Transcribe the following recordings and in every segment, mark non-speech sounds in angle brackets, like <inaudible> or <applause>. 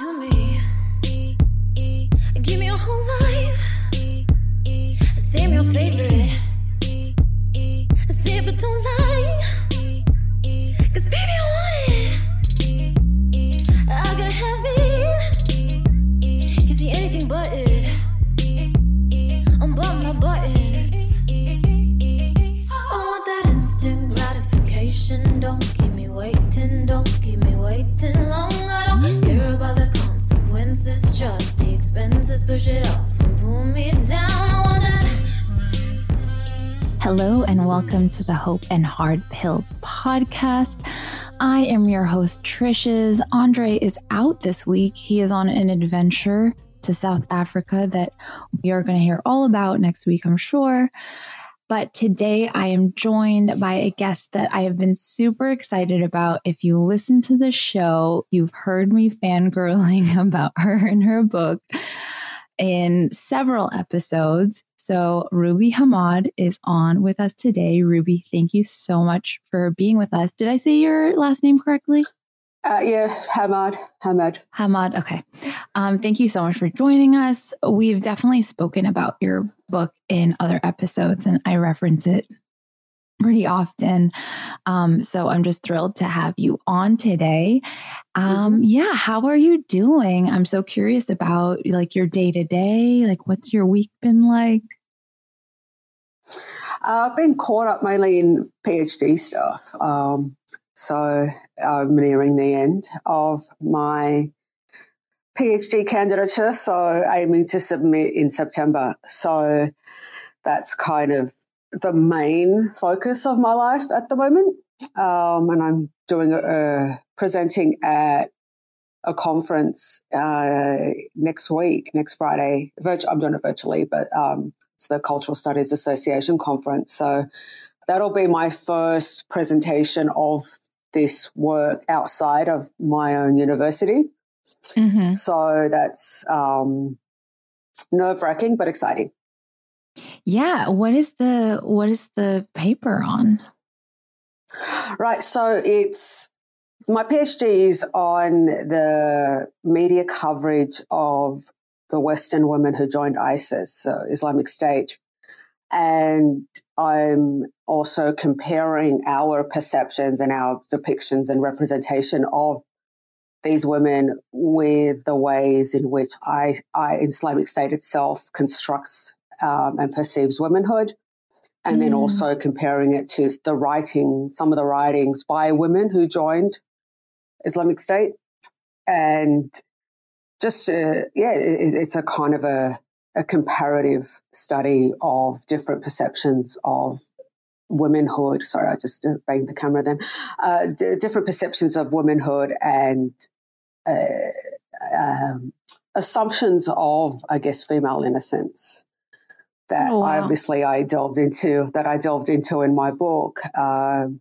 to me. Hard Pills podcast. I am your host, Trishes. Andre is out this week. He is on an adventure to South Africa that we are going to hear all about next week, I'm sure. But today I am joined by a guest that I have been super excited about. If you listen to the show, you've heard me fangirling <laughs> about her and her book in several episodes. So, Ruby Hamad is on with us today. Ruby, thank you so much for being with us. Did I say your last name correctly? Uh, yeah, Hamad. Hamad. Hamad. Okay. Um, thank you so much for joining us. We've definitely spoken about your book in other episodes, and I reference it pretty often. Um, so I'm just thrilled to have you on today. Um, yeah, how are you doing? I'm so curious about like your day to day. Like, what's your week been like? Uh, I've been caught up mainly in PhD stuff. Um, so I'm nearing the end of my PhD candidature. So aiming to submit in September. So that's kind of the main focus of my life at the moment. Um, and I'm doing a, a presenting at a conference uh, next week, next Friday. Virtu- I'm doing it virtually, but um, it's the Cultural Studies Association conference. So that'll be my first presentation of this work outside of my own university. Mm-hmm. So that's um, nerve wracking, but exciting. Yeah. What is the what is the paper on? Right. So it's my PhD is on the media coverage of the Western women who joined ISIS, so Islamic State. And I'm also comparing our perceptions and our depictions and representation of these women with the ways in which I, I Islamic State itself constructs um, and perceives womanhood and then Mm. also comparing it to the writing, some of the writings by women who joined Islamic State, and just uh, yeah, it, it's a kind of a, a comparative study of different perceptions of womanhood. Sorry, I just uh, banged the camera then. Uh, d- different perceptions of womanhood and uh, um, assumptions of, I guess, female innocence that Oh, wow. obviously I delved into that I delved into in my book. Um,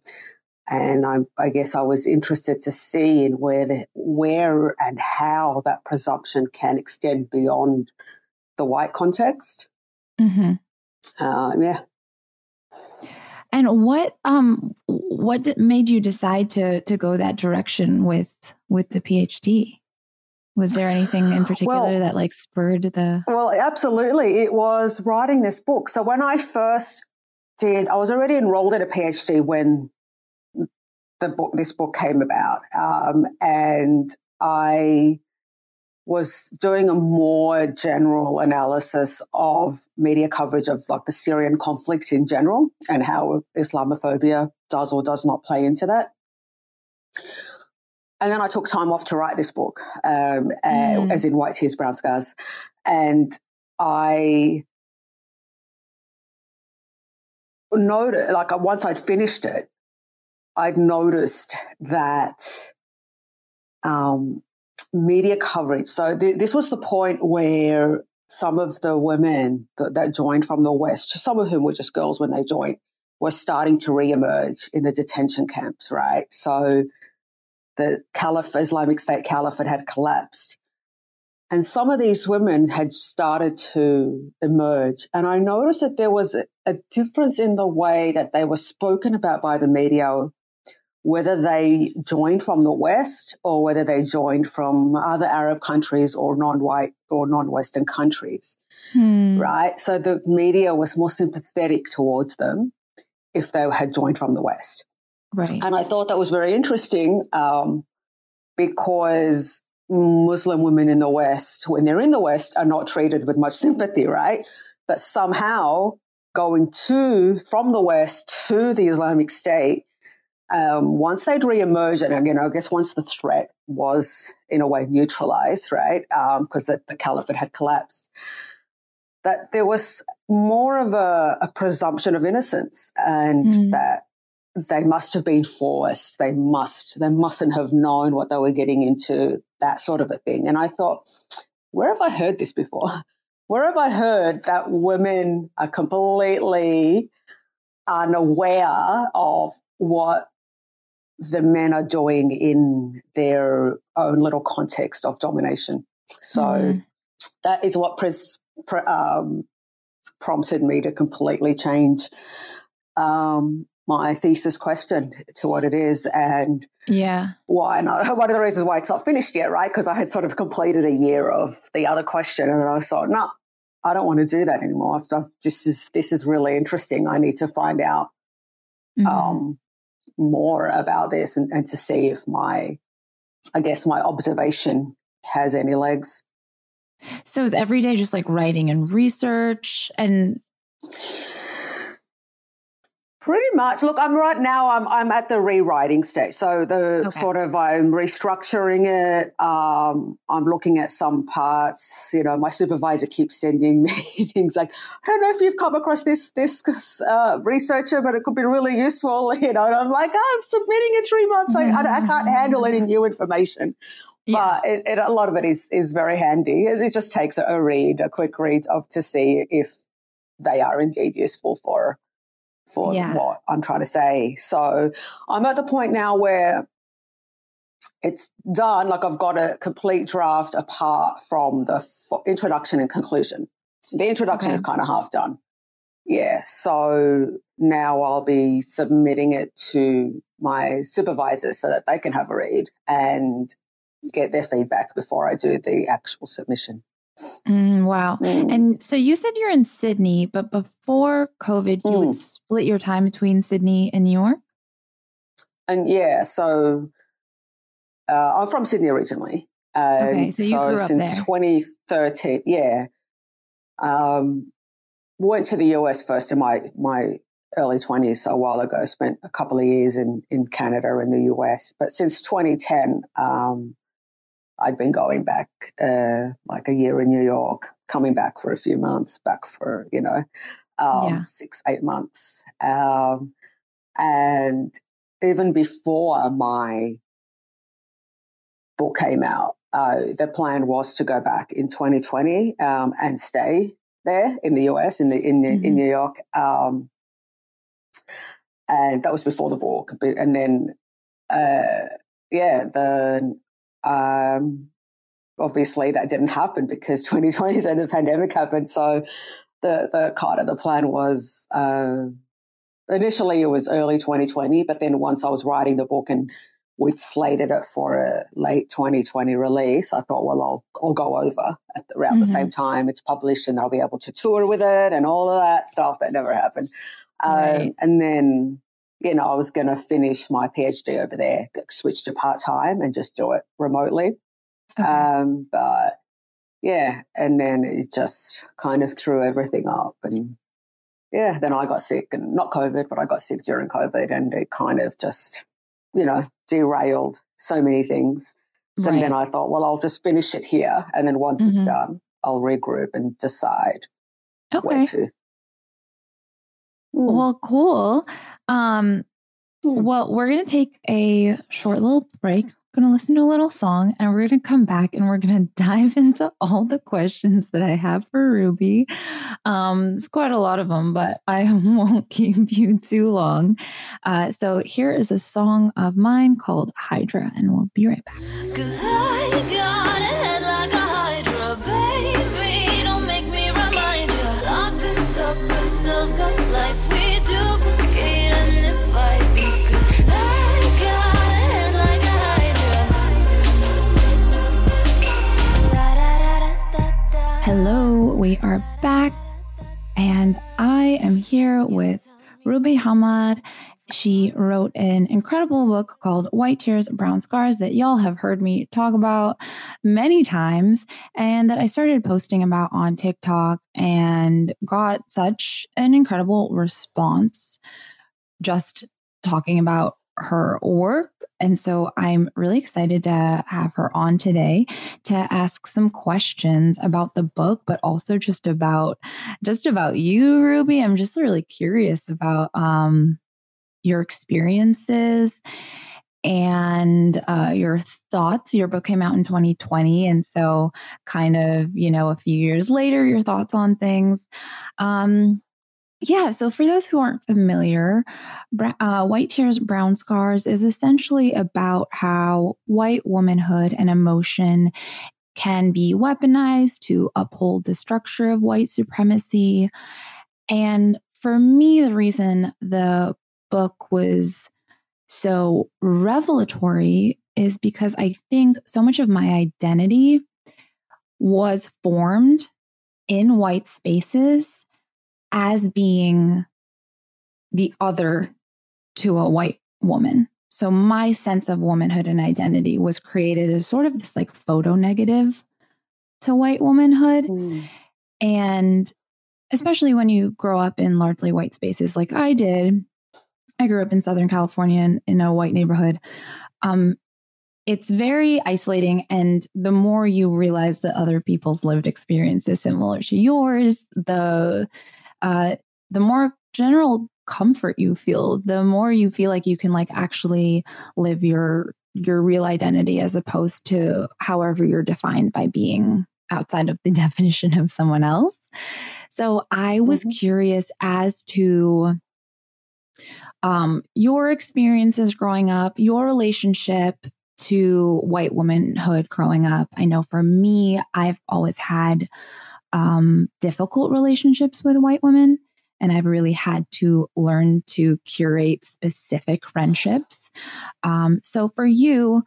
and I, I guess I was interested to see in where the, where and how that presumption can extend beyond the white context. Mm-hmm. Uh, yeah. And what um what made you decide to to go that direction with with the PhD? Was there anything in particular Well- that like spurred the? Well, absolutely. It was writing this book. So when I first did, I was already enrolled in a PhD when the book, this book came about, um, and I was doing a more general analysis of media coverage of like the Syrian conflict in general and how Islamophobia does or does not play into that. And then I took time off to write this book, um, uh, Mm. as in White Tears, Brown Scars. And I noted, like once I'd finished it, I'd noticed that um, media coverage. So th- this was the point where some of the women that, that joined from the West, some of whom were just girls when they joined, were starting to re-emerge in the detention camps, right? So the Caliph, Islamic State Caliphate had collapsed. And some of these women had started to emerge. And I noticed that there was a, a difference in the way that they were spoken about by the media whether they joined from the West or whether they joined from other Arab countries or non-white or non-Western countries, hmm. right? So the media was more sympathetic towards them if they had joined from the West. Right. And I thought that was very interesting um, because Muslim women in the West, when they're in the West, are not treated with much sympathy, right? But somehow going to, from the West to the Islamic State, um, once they'd re-emerged, and again, I guess once the threat was in a way neutralized, right, because um, the, the, caliphate had collapsed, that there was more of a, a presumption of innocence, and mm. that they must have been forced. They must, they mustn't have known what they were getting into, that sort of a thing. And I thought, where have I heard this before? <laughs> Where have I heard that women are completely unaware of what the men are doing in their own little context of domination. So mm. that is what pres- pre- um, prompted me to completely change um, my thesis question to what it is and yeah why not one of the reasons why it's not finished yet right because i had sort of completed a year of the other question and i thought no i don't want to do that anymore I've, I've, this is this is really interesting i need to find out mm-hmm. um, more about this and, and to see if my, I guess, my observation has any legs. So is every day just like writing and research and Pretty much. Look, I'm right now. I'm I'm at the rewriting stage. So the okay. sort of I'm restructuring it. Um, I'm looking at some parts. You know, my supervisor keeps sending me <laughs> things like, I don't know if you've come across this this uh, researcher, but it could be really useful. <laughs> You know, and I'm like, oh, I'm submitting in three months. I, I, I can't handle any new information. Yeah. But it, it, a lot of it is is very handy. It just takes a read, a quick read of to see if they are indeed useful for for yeah. what I'm trying to say. So I'm at the point now where it's done. Like I've got a complete draft apart from the f- introduction and conclusion. The introduction okay. is kind of half done. Yeah. So now I'll be submitting it to my supervisors so that they can have a read and get their feedback before I do the actual submission. Mm, wow. Mm. And so you said you're in Sydney, but before COVID, mm. you would mm. split your time between Sydney and New York? And yeah, so uh, I'm from Sydney originally. okay, so, so since there. 2013, yeah. Um, went to the US first in my, my early 20s, so a while ago, spent a couple of years in, in Canada and the US. But since 2010, um, I'd been going back uh, like a year in New York, coming back for a few months, back for, you know, um, yeah. six, eight months. Um, and even before my book came out, uh, the plan was to go back in 2020 um, and stay there in the US, in the in, the, mm-hmm. in New York. Um, and that was before the book. And then, uh, yeah, the um, obviously, that didn't happen because <laughs> 2020 when the pandemic happened. So the the kind of the plan was uh, initially it was early 2020, but then once I was writing the book and we slated it for a late 2020 release, I thought, well, I'll I'll go over at the, around mm-hmm. the same mm-hmm. time it's published, and I'll be able to tour with it and all of that stuff. That never happened. Um, right. Um, and then you know, I was going to finish my PhD over there, switch to part time and just do it remotely. Okay. Um, but yeah, and then it just kind of threw everything up. And yeah, then I got sick and not COVID, but I got sick during COVID and it kind of just, you know, derailed so many things. So right. then I thought, well, I'll just finish it here. And then once mm-hmm. it's done, I'll regroup and decide okay. where to. Mm. Well, cool. Um, hmm. well, we're going to take a short little break. We're going to listen to a little song and we're going to come back and we're going <laughs> to dive into all the questions that I have for Ruby. Um, it's quite a lot of them, but I <laughs> won't keep you too long. Uh, so here is a song of mine called Hydra, and we'll be right back. We are back, and I am here with Ruby Hamad. She wrote an incredible book called White Tears, Brown Scars that y'all have heard me talk about many times and that I started posting about on TikTok and got such an incredible response just talking about her work. And so I'm really excited to have her on today to ask some questions about the book, but also just about just about you, Ruby. I'm just really curious about um your experiences and uh, your thoughts. Your book came out in 2020. And so, kind of, you know, a few years later, your thoughts on things. Um, yeah. So, for those who aren't familiar, uh, White Tears, Brown Scars is essentially about how white womanhood and emotion can be weaponized to uphold the structure of white supremacy. And for me, the reason the book was so revelatory is because I think so much of my identity was formed in white spaces as being the other to a white woman. So my sense of womanhood and identity was created as sort of this like photo negative to white womanhood. Mm. And especially when you grow up in largely white spaces like I did, I grew up in Southern California in, in a white neighborhood. Um, it's very isolating. And the more you realize that other people's lived experience is similar to yours, the uh, the more general comfort you feel, the more you feel like you can like actually live your your real identity as opposed to however you're defined by being outside of the <laughs> definition of someone else. So I was mm-hmm. curious as to um, your experiences growing up, your relationship to white womanhood growing up. I know for me, I've always had um, difficult relationships with white women. And I've really had to learn to curate specific friendships. Um, so for you,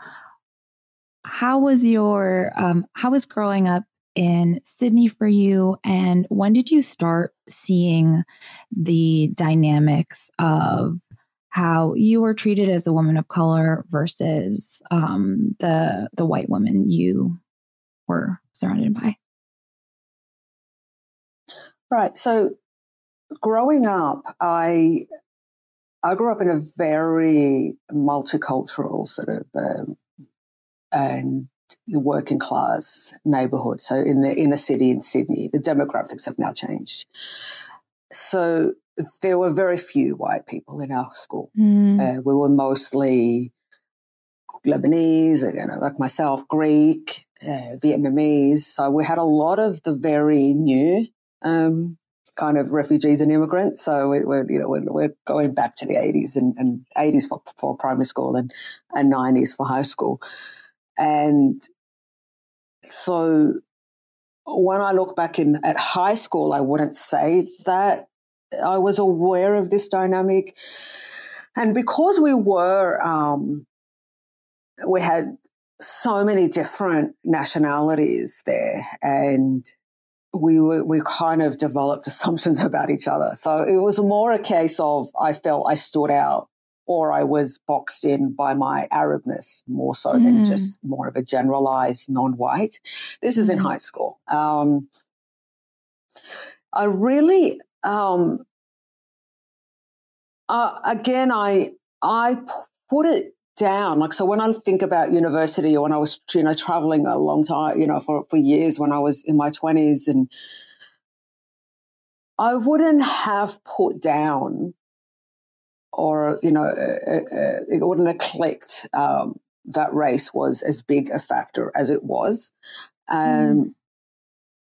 how was your um, how was growing up in Sydney for you, and when did you start seeing the dynamics of how you were treated as a woman of color versus um, the the white women you were surrounded by? Right. So growing up, I I grew up in a very multicultural sort of um, and working class neighborhood. So in the inner city in Sydney, the demographics have now changed. So there were very few white people in our school. Mm. Uh, we were mostly Lebanese, you know, like myself, Greek, uh, Vietnamese. So we had a lot of the very new um, kind of refugees and immigrants. So we, are you know we're, we're, going back to the 80s and, and 80s for, for primary school and, and 90s for high school. And so when I look back in at high school, I wouldn't say that I was aware of this dynamic. And because we were, um, we had so many different nationalities there and we were, we kind of developed assumptions <laughs> about each other. So it was more a case of I felt I stood out or I was boxed in by my Arabness more so mm. than just more of a generalized non-white. This is in mm. high school. Um, I really, um, uh, again, I I put it down. Like, so when I think about university or when I was, you know, traveling a long time, you know, for, for years when I was in my 20s, and I wouldn't have put down or, you know, uh, uh, uh, it wouldn't have clicked um, that race was as big a factor as it was. Um, mm.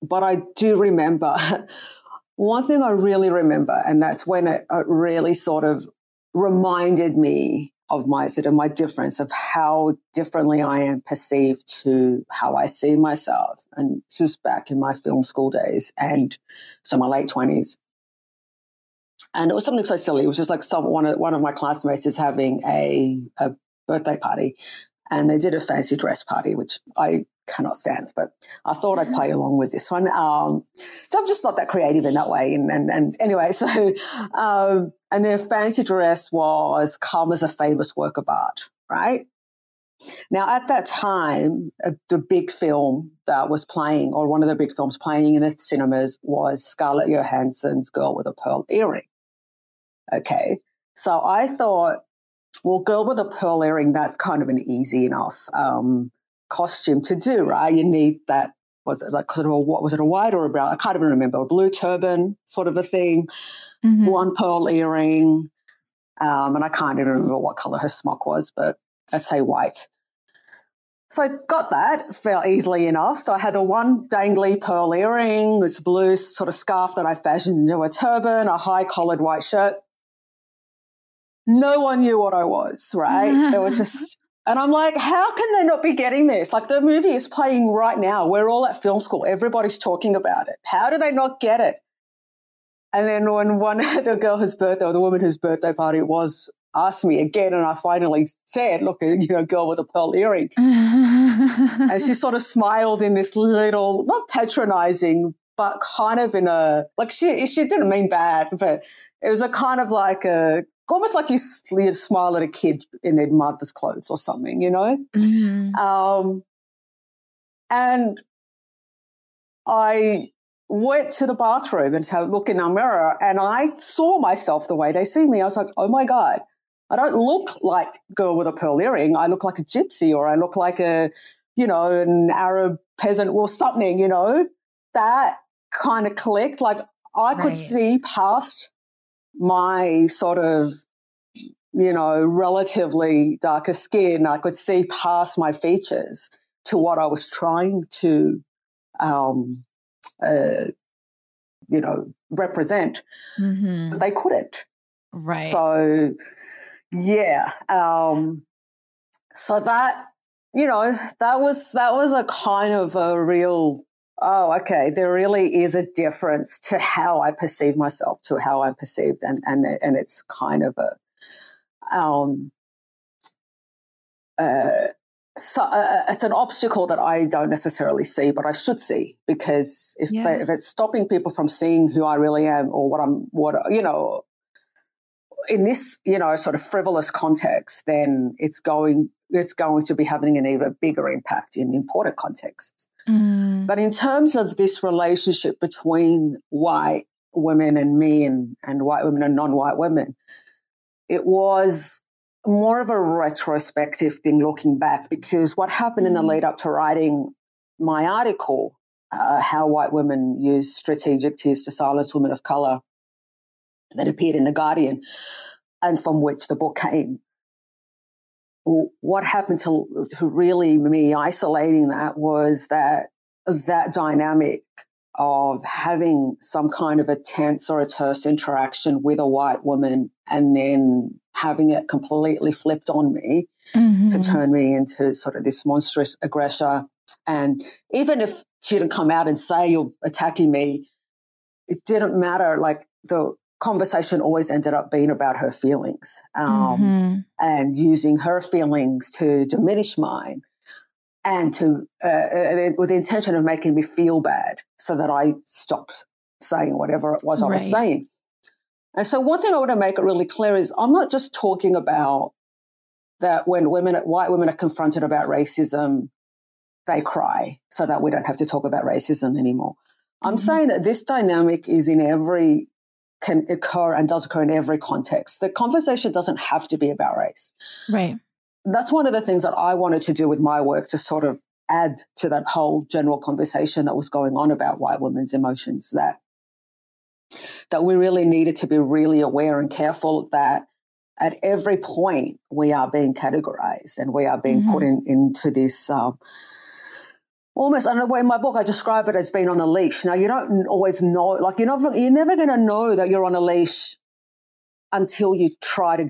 But I do remember <laughs> one thing I really remember, and that's when it, it really sort of reminded me of my sort of my difference of how differently I am perceived to how I see myself. And this was back in my film school days and so my late twenties. And it was something so silly. It was just like some one of one of my classmates is having a, a birthday party and they did a fancy dress party, which I cannot stand. But I thought I'd play along with this one. Um, so I'm just not that creative in that way. And, and, and anyway, <laughs> so, um, and their fancy dress was come as a famous work of art, right? Now, at that time, uh, the big film that was playing, or one of the big films playing in the cinemas, was Scarlett Johansson's Girl with a Pearl Earring. Okay. So I thought, well, Girl with a Pearl Earring, that's kind of an easy enough um, costume to do, right? You need that, was it like sort of a, what was it, a white or a brown? I can't even remember, a blue turban sort of a thing, mm-hmm. one pearl earring. Um, and I can't even remember what color her smock was, but I'd say white. So I got that felt easily enough. So I had the one dangly pearl earring, this blue sort of scarf that I fashioned into a turban, a high collared white shirt. No one knew what I was, right? it was <laughs> just, and I'm like, how can they not be getting this? Like the movie is playing right now. We're all at film school. Everybody's talking about it. How do they not get it? And then when one, <laughs> the girl whose birthday, or the woman whose birthday party was, asked me again, and I finally said, "Look, you know, girl with a pearl earring," <laughs> and she sort of smiled in this little, not patronizing, but kind of in a like she she didn't mean bad, but it was a kind of like a almost like you, you smile at a kid in their mother's clothes or something, you know. Mm-hmm. Um, and I went to the bathroom and to look in a mirror and I saw myself the way they see me. I was like, oh my God, I don't look like girl with a pearl earring. I look like a gypsy or I look like a, you know, an Arab peasant or something, you know, that kind of clicked. Like I right. could see past my sort of, you know, relatively darker skin. I could see past my features to what I was trying to, um, uh, you know, represent. Mm-hmm. But they couldn't. Right. So yeah. Um, so that, you know, that was, that was a kind of a real, oh, okay, there really is a difference to how I perceive myself to how I'm perceived. And, and, and it's kind of a, um, uh, so uh, uh, it's an obstacle that I don't necessarily see, but I should see because if yeah. they, if it's stopping people from seeing who I really am or what I'm, what you know, in this, you know, sort of frivolous context, then it's going it's going to be having an even bigger impact in important contexts. Mm. But in terms of this relationship between white women and me and, and white women and non-white women, it was more of a retrospective thing looking back because what happened in the mm. lead up to writing my article, uh, how white women use strategic tears to silence women of color, that appeared in The Guardian and from which the book came. What happened to, to really me isolating that was that that dynamic of having some kind of a tense or a terse interaction with a white woman and then having it completely flipped on me mm-hmm. to turn me into sort of this monstrous aggressor. And even if she didn't come out and say you're attacking me, it didn't matter. Like the conversation always ended up being about her feelings um, mm-hmm. and using her feelings to diminish mine and to uh, uh, with the intention of making me feel bad so that I stopped saying whatever it was right. I was saying. And so one thing I want to make it really clear is I'm not just talking about that when women, white women are confronted about racism, they cry so that we don't have to talk about racism anymore. I'm mm-hmm. saying that this dynamic is in every can occur and does occur in every context. The conversation doesn't have to be about race. Right. That's one of the things that I wanted to do with my work to sort of add to that whole general conversation that was going on about white women's emotions that that we really needed to be really aware and careful that at every point we are being categorized and we are being mm-hmm. put in, into this um, almost way in my book I describe it as being on a leash. Now you don't always know, like you're not, you're never going to know that you're on a leash until you try to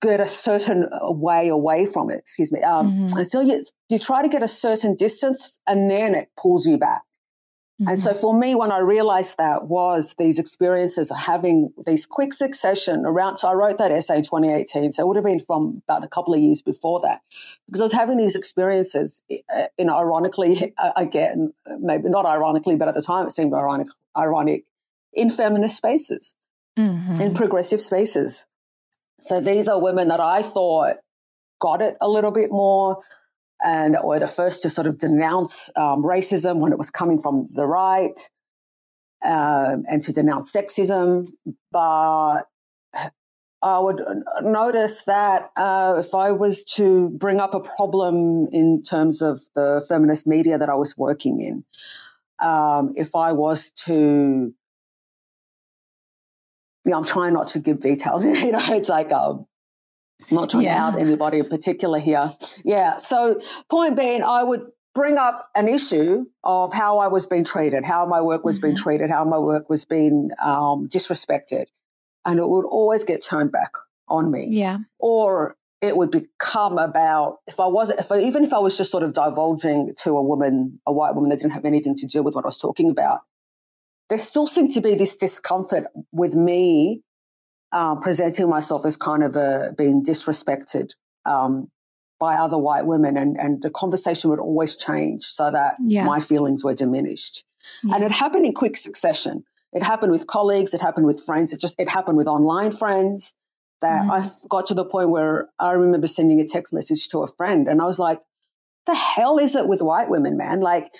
get a certain way away from it. Excuse me. Um, mm-hmm. Until you you try to get a certain distance, and then it pulls you back. And so for me, when I realized that was these experiences of having these quick succession around. So I wrote that essay in 2018. So it would have been from about a couple of years before that because I was having these experiences, uh, you know, ironically, <laughs> again, maybe not ironically, but at the time it seemed ironic, ironic in feminist spaces, mm-hmm. in progressive spaces. So these are women that I thought got it a little bit more and were the first to sort of denounce um, racism when it was coming from the right um, and to denounce sexism. But I would notice that uh, if I was to bring up a problem in terms of the feminist media that I was working in, um, if I was to I'm trying not to give details. <laughs> you know, it's like um, I'm not trying yeah. to out anybody in particular here. Yeah. So, point being, I would bring up an issue of how I was being treated, how my work was mm-hmm. being treated, how my work was being um, disrespected. And it would always get turned back on me. Yeah. Or it would become about if I wasn't, if I, even if I was just sort of divulging to a woman, a white woman that didn't have anything to do with what I was talking about, there still seemed to be this discomfort with me um, presenting myself as kind of a, being disrespected um, by other white women, and, and the conversation would always change so that yeah. my feelings were diminished. Yeah. And it happened in quick succession. It happened with colleagues. It happened with friends. It just it happened with online friends. That mm. I got to the point where I remember sending a text message to a friend, and I was like, "The hell is it with white women, man? Like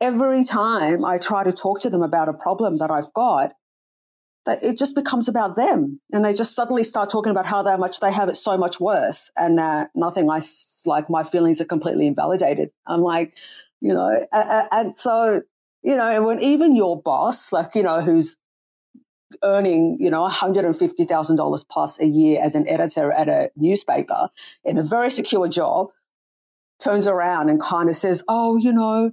every time I try to talk to them about a problem that I've got, that it just becomes about them and they just suddenly start talking about how much they have it so much worse and that nothing I like my feelings are completely invalidated. I'm like, you know, and, and so, you know, when even your boss, like, you know, who's earning, you know, $150,000 plus a year as an editor at a newspaper in a very secure job, turns around and kind of says, oh, you know,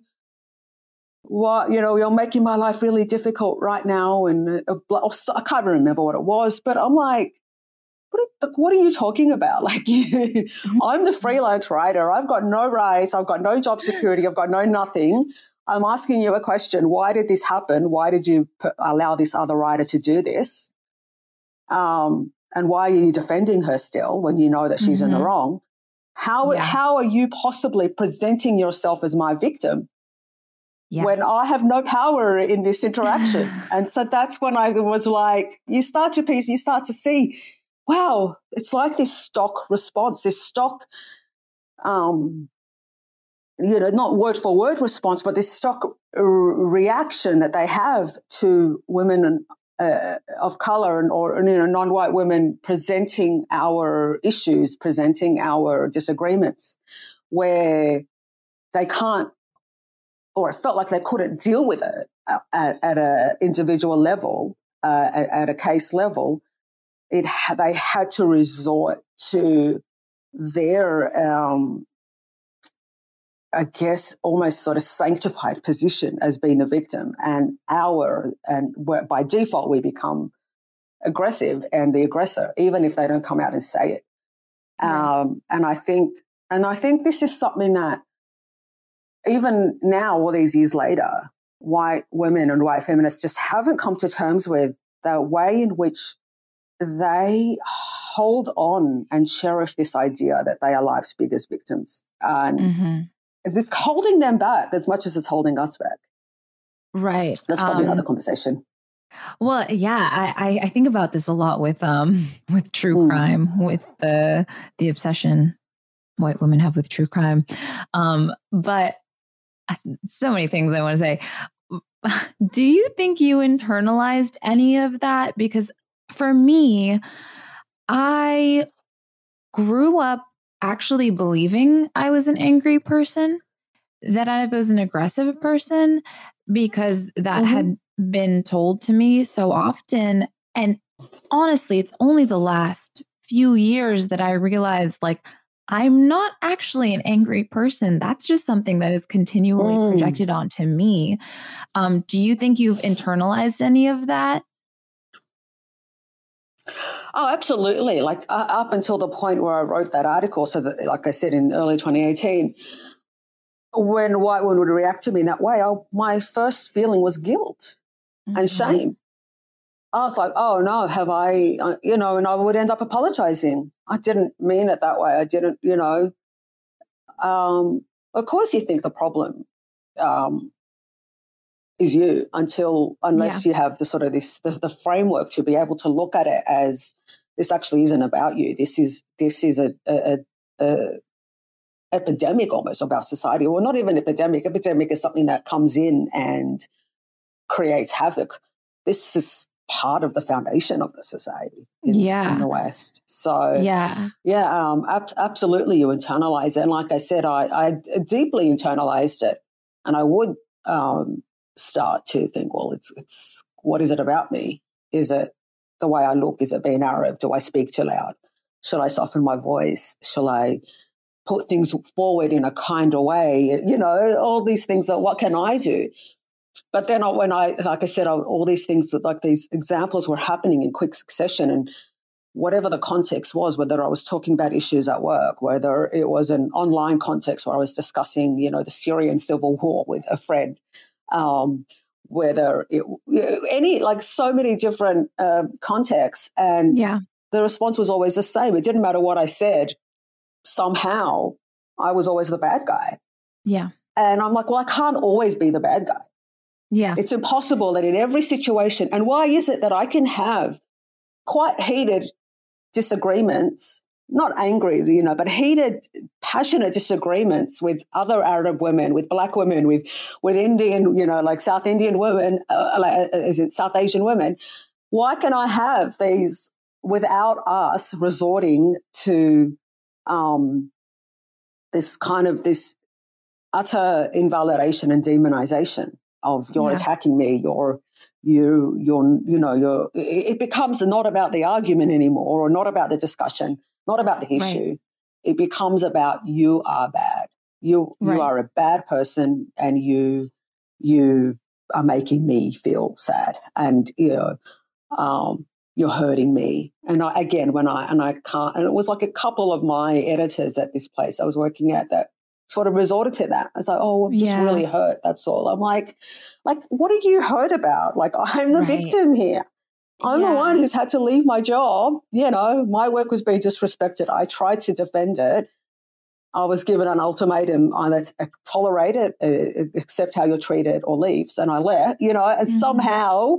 what you know you're making my life really difficult right now and uh, i can't remember what it was but i'm like what are, what are you talking about? <laughs> Like i'm the freelance writer. I've got no rights. I've got no job security. I've got no nothing. I'm asking you a question. Why did this happen? Why did you allow this other writer to do this? Um, and why are you defending her still when you know that she's mm-hmm. in the mm-hmm. wrong? How, yeah. how are you possibly presenting yourself as my victim yeah. when I have no power in this interaction. <laughs> and so that's when I was like, you start to piece, you start to see, wow, it's like this stock response, this stock, um, you know, not word for word response, but this stock reaction that they have to women uh, of color and or you know non-white women presenting our issues, presenting our disagreements, where they can't or it felt like they couldn't deal with it at, at an individual level, uh, at, at, a case level, it they had to resort to their, um, I guess, almost sort of sanctified position as being a victim, and our and by default we become aggressive and the aggressor, even if they don't come out and say it. Um, and I think, and I think this is something that even now, all these years later, white women and white feminists just haven't come to terms with the way in which they hold on and cherish this idea that they are life's biggest victims. And mm-hmm. it's holding them back as much as it's holding us back. Right. That's probably um, another conversation. Well, yeah, I, I think about this a lot with um <laughs> with true mm. crime, with the the obsession white women have with true crime. Um, but <laughs> so many things I want to say. <laughs> Do you think you internalized any of that? Because for me, I grew up actually believing I was an angry person, that I was an aggressive person, because that mm-hmm. had been told to me so often. And honestly, it's only the last few years that I realized like I'm not actually an angry person. That's just something that is continually mm. projected onto me. Um, do you think you've internalized any of that? Oh, absolutely. Like uh, up until the point where I wrote that article. So that, like I said, in early 2018, when white women would react to me in that way, I, my first feeling was guilt mm-hmm. and shame. I was like, oh no, have I, uh, you know, and I would end up apologizing. I didn't mean it that way. I didn't, you know. Um, of course, you think the problem um, is you until, unless yeah. you have the sort of this, the, the framework to be able to look at it as this actually isn't about you. This is, this is a, a, a epidemic almost of our society. Well, not even epidemic. Epidemic is something that comes in and creates havoc. This is part of the foundation of the society in, yeah. in the West. So yeah, yeah, um, ab- absolutely, you internalize it. And like I said, I, I deeply internalized it, and I would um, start to think, well, it's it's what is it about me? Is it the way I look? Is it being Arab? Do I speak too loud? Should I soften my voice? Shall I put things forward in a kinder way? You know, all these things. That what can I do? But then when I, like I said, all these things, like these examples were happening in quick succession and whatever the context was, whether I was talking about issues at work, whether it was an online context where I was discussing, you know, the Syrian civil war with a friend, um, whether it, any, like so many different uh, contexts. And yeah. the response was always the same. It didn't matter what I said. Somehow I was always the bad guy. Yeah. And I'm like, well, I can't always be the bad guy. Yeah. It's impossible that in every situation, and why is it that I can have quite heated disagreements, not angry, you know, but heated, passionate disagreements with other Arab women, with black women, with, with Indian, you know, like South Indian women, uh, like, uh, is it South Asian women? Why can I have these without us resorting to um, this kind of this utter invalidation and demonization? Of you're yeah. attacking me, you're you you're you know you're it becomes not about the argument anymore or not about the discussion, not about the issue. Right. It becomes about you are bad. You right. you are a bad person and you you are making me feel sad and you know um, you're hurting me. And I, again, when I and I can't, and it was like a couple of my editors at this place I was working at that sort of resorted to that. I was like, oh, I'm just yeah. really hurt. That's all. I'm like, like, what are you hurt about? Like, <laughs> I'm the right. victim here. I'm yeah. the one who's had to leave my job. You know, my work was being disrespected. I tried to defend it. I was given an ultimatum either tolerate it, uh, accept how you're treated, or leave. And I left, you know, and mm-hmm. somehow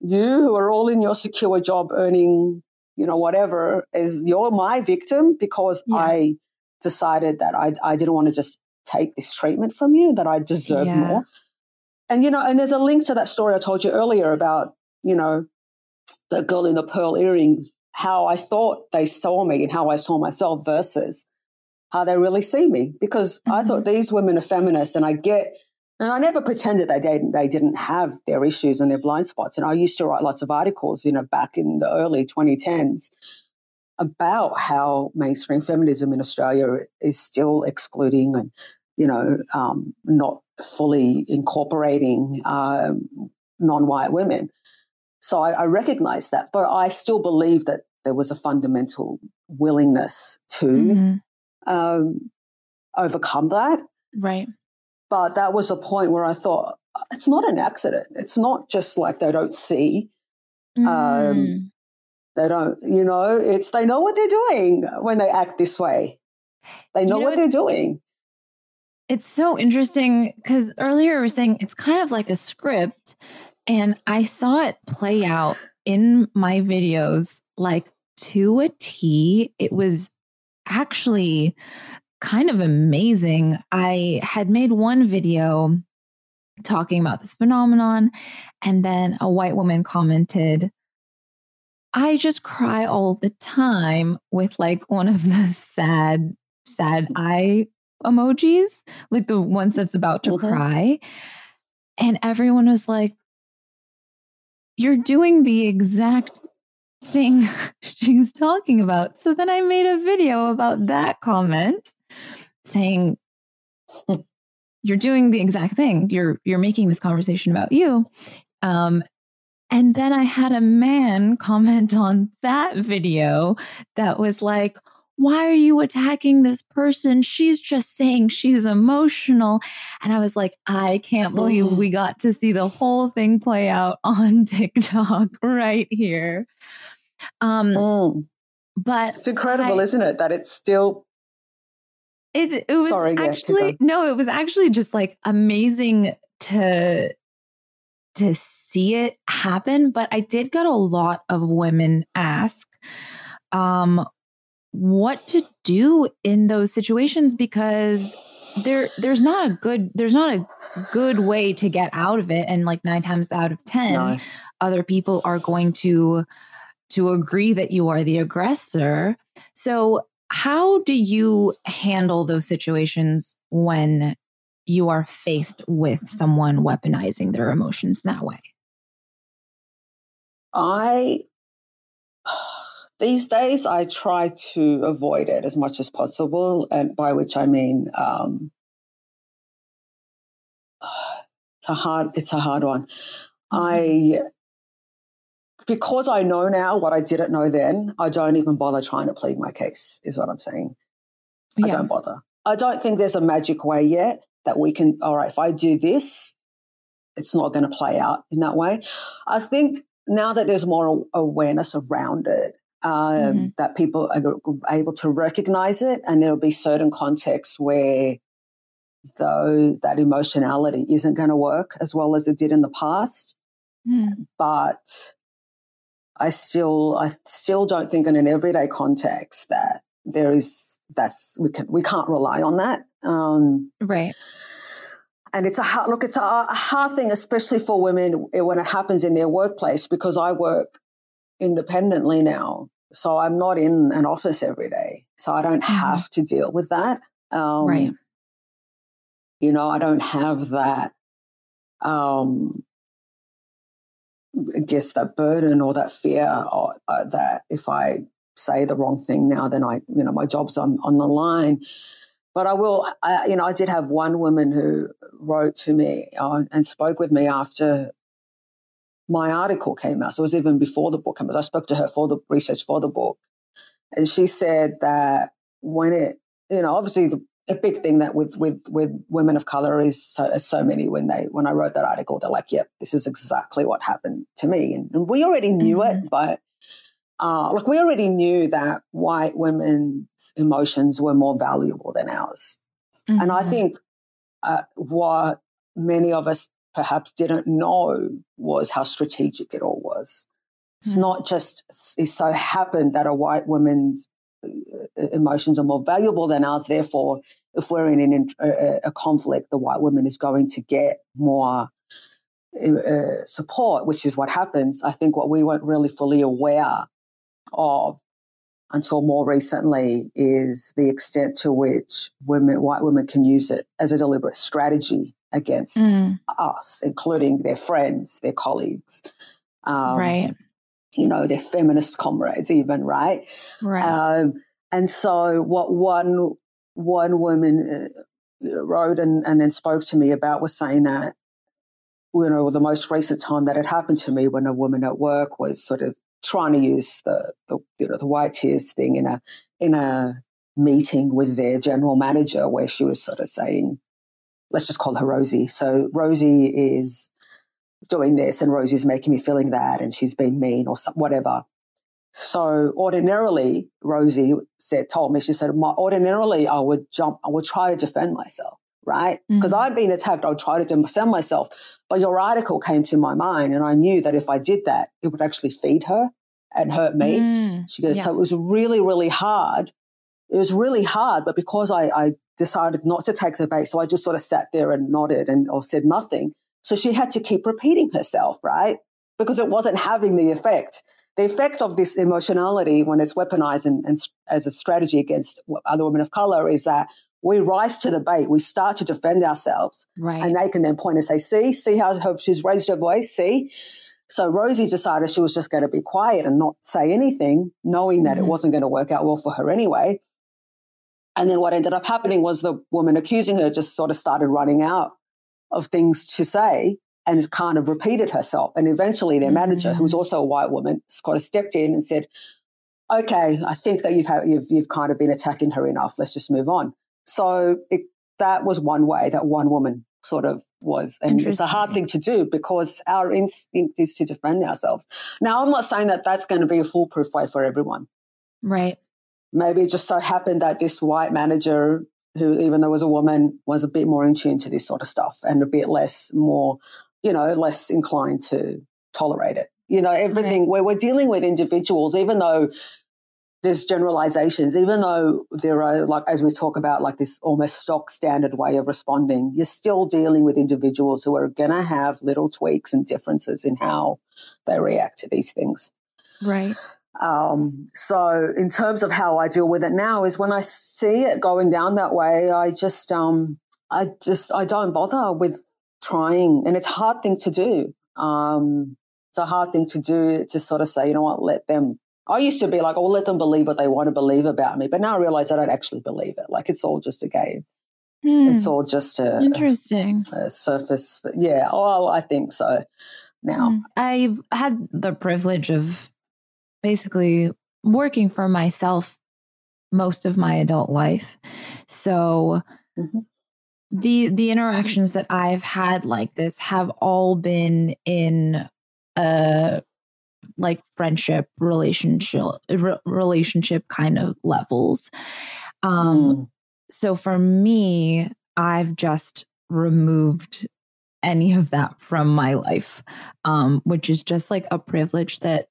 you who are all in your secure job earning, you know, whatever, is you're my victim because yeah. I decided that I, I didn't want to just take this treatment from you, that I deserve yeah. more. And, you know, and there's a link to that story I told you earlier about, you know, the girl in the pearl earring, how I thought they saw me and how I saw myself versus how they really see me. Because mm-hmm. I thought these women are feminists and I get, and I never pretended they didn't, they didn't have their issues and their blind spots. And I used to write lots of articles, you know, back in the early 2010s about how mainstream feminism in Australia is still excluding and, you know, um, not fully incorporating um, non-white women. So I, I recognize that, but I still believe that there was a fundamental willingness to mm-hmm. um, overcome that. Right. But that was a point where I thought it's not an accident. It's not just like they don't see. Um, mm. They don't, you know, it's they know what they're doing when they act this way. They know, you know what they're doing. It's so interesting because earlier we were saying it's kind of like a script, and I saw it play out in my videos like to a T. It was actually kind of amazing. I had made one video talking about this phenomenon, and then a white woman commented, I just cry all the time with like one of the sad, sad eye emojis, like the ones that's about to mm-hmm. cry. And everyone was like, You're doing the exact thing <laughs> she's talking about. So then I made a video about that comment saying, You're doing the exact thing. You're you're making this conversation about you. Um, and then I had a man comment on that video that was like, why are you attacking this person? She's just saying she's emotional. And I was like, I can't believe we got to see the whole thing play out <laughs> on TikTok right here. Um, Mm. but It's incredible, I- isn't it? That it's still it it was Sorry, actually going. no, it was actually just like amazing to to see it happen. But I did get a lot of women ask um what to do in those situations because there there's not a good there's not a good way to get out of it and like nine times out of ten no. other people are going to to agree that you are the aggressor so how do you handle those situations when you are faced with someone weaponizing their emotions in that way I these days I try to avoid it as much as possible, and by which I mean um, it's a hard it's a hard one. I because I know now what I didn't know then, I don't even bother trying to plead my case, is what I'm saying. I don't bother. I don't think there's a magic way yet that we can, all right, if I do this, it's not going to play out in that way. I think now that there's more awareness around it, um, Mhm. that people are able to recognize it, and there'll be certain contexts where though that emotionality isn't going to work as well as it did in the past Mm. but I still I still don't think in an everyday context that there is that's we can we can't rely on that. Um, right and it's a hard look. It's a, a hard thing, especially for women when it happens in their workplace, because I work independently now, so I'm not in an office every day, so I don't Mhm. have to deal with that. Um, right you know, I don't have that. Um, I guess that burden or that fear or, uh, that if I say the wrong thing now, then I, you know, my job's on, on the line. But I will, I, you know, I did have one woman who wrote to me uh, and spoke with me after my article came out. So it was even before the book came out. I spoke to her for the research for the book. And she said that when it, you know, obviously the, a big thing that with with with women of color is so, so many when they when I wrote that article they're like yep this is exactly what happened to me and, and we already knew it but uh, like we already knew that white women's emotions were more valuable than ours and I Mhm. think uh, what many of us perhaps didn't know was how strategic it all was. It's Mm. not just it so happened that a white woman's uh, emotions are more valuable than ours. Therefore, if we're in an, a, a conflict, the white woman is going to get more uh, support, which is what happens. I think what we weren't really fully aware of until more recently is the extent to which women, white women can use it as a deliberate strategy against Mm, us, including their friends, their colleagues, um, right. you know, their feminist comrades, even, right? right. Um, and so, what one one woman uh, wrote and, and then spoke to me about was saying that, you know, the most recent time that it happened to me when a woman at work was sort of trying to use the, the you know the white tears thing in a in a meeting with their general manager, where she was sort of saying, let's just call her Rosie. So Rosie is doing this, and Rosie's making me feeling that, and she's being mean or some, whatever. So ordinarily, Rosie said, told me, she said, "My- ordinarily I would jump, I would try to defend myself, right? Because Mhm. I've been attacked, I would try to defend myself. But your article came to my mind, and I knew that if I did that, it would actually feed her and hurt me. Mm, She goes, yeah. so it was really, really hard. It was really hard, but because I, I decided not to take the bait, so I just sort of sat there and nodded and or said nothing. So she had to keep repeating herself, right? Because it wasn't having the effect. The effect of this emotionality when it's weaponized and, and as a strategy against other women of color is that we rise to the bait. We start to defend ourselves, right and they can then point and say, "See, see how, she's raised her voice. See." So Rosie decided she was just going to be quiet and not say anything, knowing that it Mhm. wasn't going to work out well for her anyway. And then what ended up happening was the woman accusing her just sort of started running out of things to say and kind of repeated herself. And eventually their manager, who was Mhm. also a white woman, kind of stepped in and said, okay, I think that you've had, you've you've kind of been attacking her enough. Let's just move on. So it, that was one way that one woman sort of was, and it's a hard thing to do because our instinct is to defend ourselves. Now, I'm not saying that that's going to be a foolproof way for everyone. Right. Maybe it just so happened that this white manager who, even though was a woman, was a bit more in tune to this sort of stuff and a bit less, more, you know, less inclined to tolerate it. You know, everything right. where we're dealing with individuals, even though there's generalizations, even though there are, like, as we talk about, like this almost stock standard way of responding, you're still dealing with individuals who are going to have little tweaks and differences in how they react to these things. Right. Um, so in terms of how I deal with it now is when I see it going down that way, I just, um, I just, I don't bother with trying and it's a hard thing to do. Um, it's a hard thing to do to sort of say, you know what, let them. I used to be like, oh, let them believe what they want to believe about me. But now I realize I don't actually believe it. Like it's all just a game. Hmm. It's all just a interesting a, a surface. Yeah, oh, I think so. Now hmm. I've had the privilege of basically working for myself most of my adult life. So mm-hmm. the the interactions that I've had like this have all been in a like friendship relationship re- relationship kind of levels. Um mm. so for me I've just removed any of that from my life um which is just like a privilege that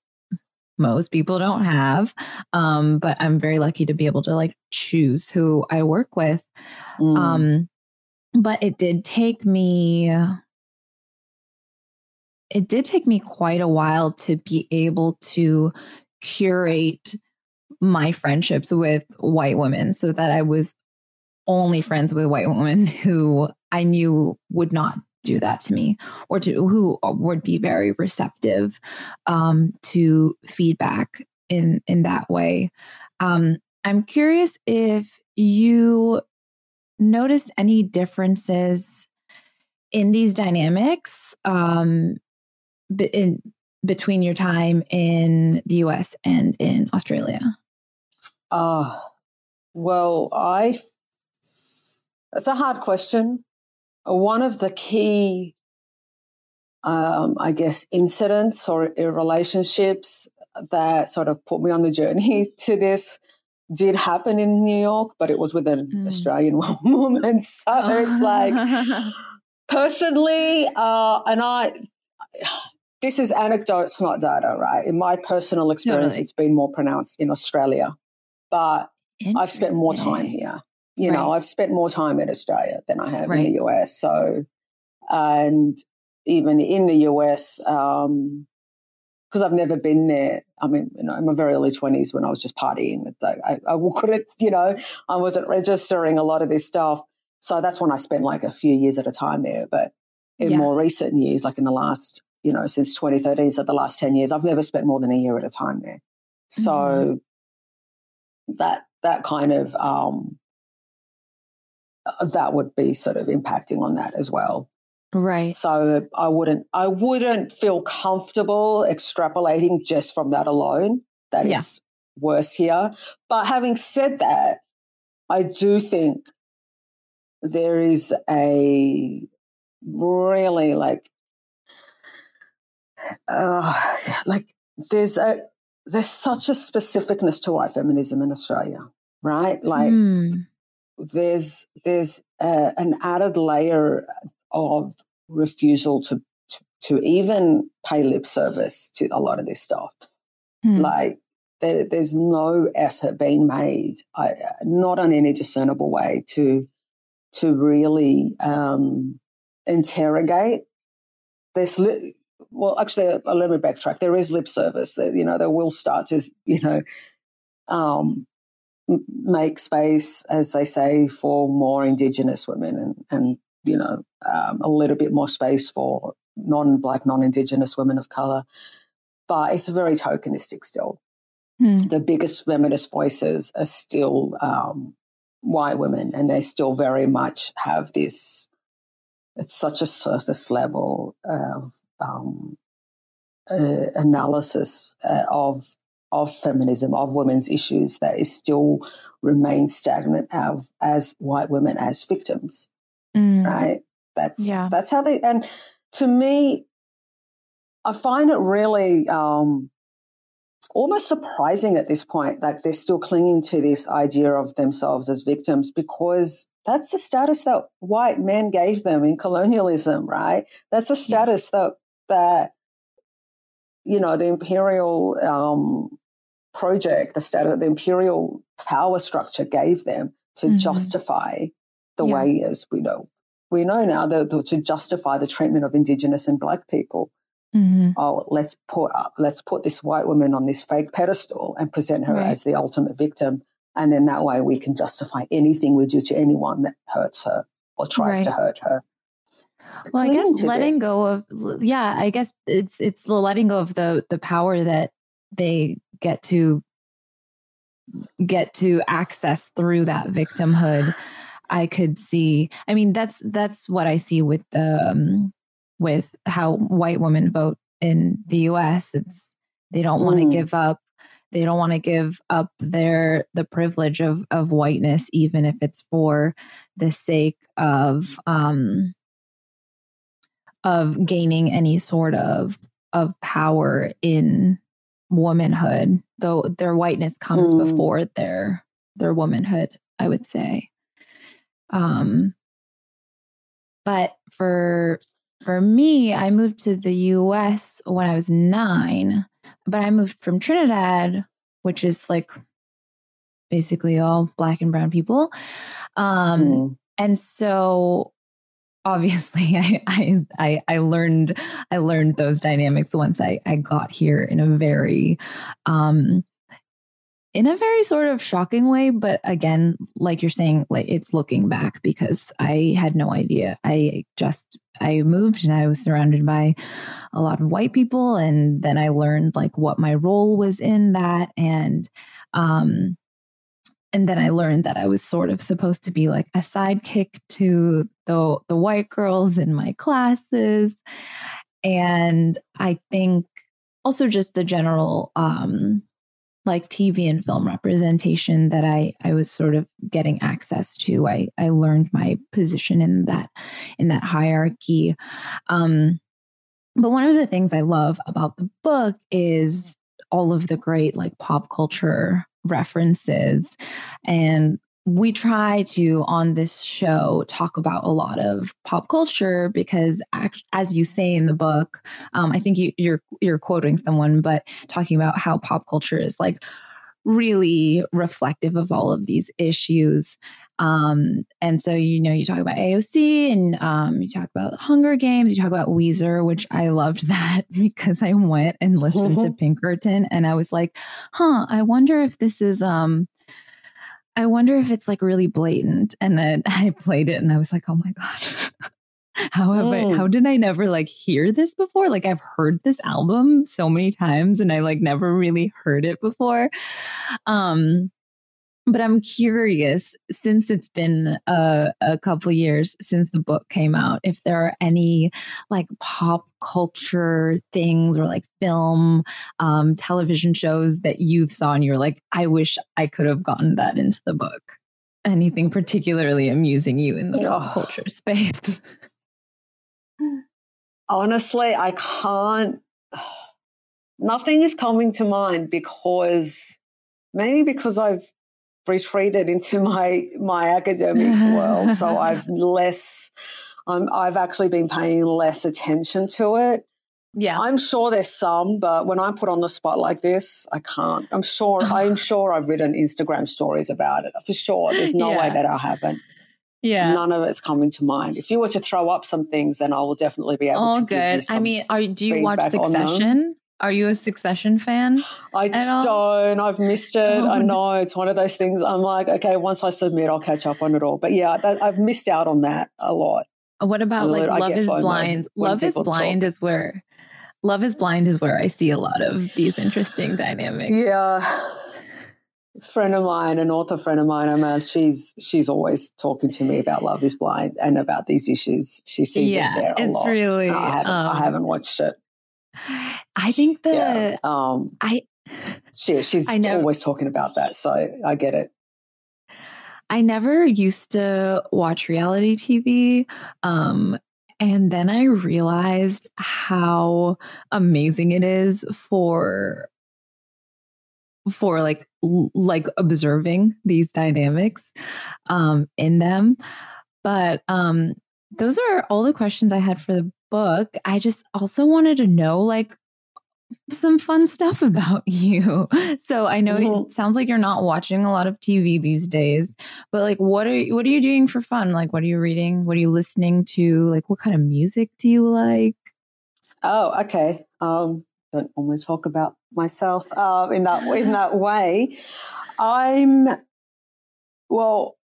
most people don't have. Um, but I'm very lucky to be able to like choose who I work with. Mm. Um, but it did take me it did take me quite a while to be able to curate my friendships with white women so that I was only friends with white women <laughs> who I knew would not do that to me or to who would be very receptive um, to feedback in in that way. Um, i'm curious if you noticed any differences in these dynamics um, in, between your time in the us and in australia uh, well i it's a hard question one of the key, um, I guess, incidents or relationships that sort of put me on the journey <laughs> to this did happen in New York, but it was with an mm. Australian <laughs> woman. So oh. it's like, <laughs> personally, uh, and I, this is anecdotes, not data, right? In my personal experience, totally. it's been more pronounced in Australia, but I've spent more time here. You right. know, I've spent more time in Australia than I have right. in the US. So, and even in the US, um, because I've never been there. I mean, you know, in my very early twenties when I was just partying, I, I couldn't, <laughs> you know, I wasn't registering a lot of this stuff. So that's when I spent like a few years at a time there. But in yeah. more recent years, like in the last, you know, since 2013, so the last 10 years, I've never spent more than a year at a time there. So mm-hmm. that that kind of um, uh, that would be sort of impacting on that as well. Right. So I wouldn't I wouldn't feel comfortable extrapolating just from that alone. That yeah. is worse here. But having said that, I do think there is a really like uh, like there's a there's such a specificness to white feminism in Australia, right? Like mm there's there's a, an added layer of refusal to, to, to even pay lip service to a lot of this stuff. Mm. Like there, there's no effort being made, I, not in any discernible way, to to really um, interrogate this. Li- well, actually, uh, let me backtrack. There is lip service. That you know, they will start to you know um, make space, as they say, for more Indigenous women and, and you know, um, a little bit more space for non-black, non-Indigenous women of color. But it's very tokenistic still. Mm. The biggest feminist voices are still um, white women, and they still very much have this. It's such a surface level of um, uh, analysis uh, of of feminism, of women's issues that is still remain stagnant as, as white women as victims. Mm. Right? That's yeah. that's how they and to me, I find it really um, almost surprising at this point that they're still clinging to this idea of themselves as victims because that's the status that white men gave them in colonialism, right? That's a status that that you know the imperial um, project, the status, the imperial power structure gave them to mm-hmm. justify the yeah. way as we know we know now that to justify the treatment of indigenous and black people Mm-hmm. Oh, let's put up, let's put this white woman on this fake pedestal and present her right. as the ultimate victim. And then that way we can justify anything we do to anyone that hurts her or tries right. to hurt her. Well, I guess letting this. go of yeah, I guess it's it's the letting go of the the power that they get to get to access through that victimhood. I could see. I mean, that's that's what I see with the um, with how white women vote in the US. It's they don't want to mm. give up they don't want to give up their the privilege of of whiteness even if it's for the sake of um of gaining any sort of of power in womanhood though their whiteness comes mm. before their their womanhood i would say um but for for me, I moved to the US when I was nine, but I moved from Trinidad, which is like basically all black and brown people. Um, mm. And so obviously <laughs> I, I, I learned I learned those dynamics once I I got here in a very um in a very sort of shocking way but again like you're saying like it's looking back because i had no idea. I just i moved and i was surrounded by a lot of white people and then i learned like what my role was in that and um and then i learned that i was sort of supposed to be like a sidekick to the the white girls in my classes and i think also just the general um like TV and film representation that I I was sort of getting access to. I I learned my position in that in that hierarchy. Um, but one of the things I love about the book is all of the great like pop culture references and we try to on this show talk about a lot of pop culture because as you say in the book um, i think you, you're you're quoting someone but talking about how pop culture is like really reflective of all of these issues um, and so you know you talk about aoc and um, you talk about hunger games you talk about weezer which i loved <laughs> that because i went and listened mm-hmm. to pinkerton and i was like huh i wonder if this is um I wonder if it's like really blatant. And then <laughs> I played it and I was like, oh my God. <laughs> how have mm. I how did I never like hear this before? Like I've heard this album so many times and I like never really heard it before. Um but I'm curious since it's been a, a couple years since the book came out, if there are any like pop culture things or like film, um, television shows that you've saw and you're like, I wish I could have gotten that into the book. Anything particularly amusing you in the pop culture space? Honestly, I can't. <sighs> Nothing is coming to mind because maybe because I've retreated into my my academic world, so I've <laughs> less. Um, I've actually been paying less attention to it. Yeah, I'm sure there's some, but when I'm put on the spot like this, I can't. I'm sure. <laughs> I'm sure I've written Instagram stories about it for sure. There's no yeah. way that I haven't. Yeah, none of it's coming to mind. If you were to throw up some things, then I will definitely be able oh, to. Oh, good. I mean, are, do you watch Succession? Are you a Succession fan? I don't. I've missed it. Oh, I know it's one of those things. I'm like, okay, once I submit, I'll catch up on it all. But yeah, that, I've missed out on that a lot. What about like Love is Blind? Love is Blind talk. is where Love is Blind is where I see a lot of these interesting dynamics. Yeah. Friend of mine, an author friend of mine, I mean, she's she's always talking to me about Love is Blind and about these issues. She sees yeah, it there a it's lot. really. I haven't, um, I haven't watched it. I think the yeah. um, I she, she's I always talking about that. So I get it. I never used to watch reality TV. Um, and then I realized how amazing it is for for like like observing these dynamics um in them. But um those are all the questions I had for the book. I just also wanted to know like some fun stuff <laughs> about you. So I know Mhm. it sounds like you're not watching a lot of TV these days, but like what are you, what are you doing for fun? Like what are you reading? What are you listening to? Like what kind of music do you like? Oh, okay. Um, don't normally talk about myself uh, in that in <laughs> that way. I'm well.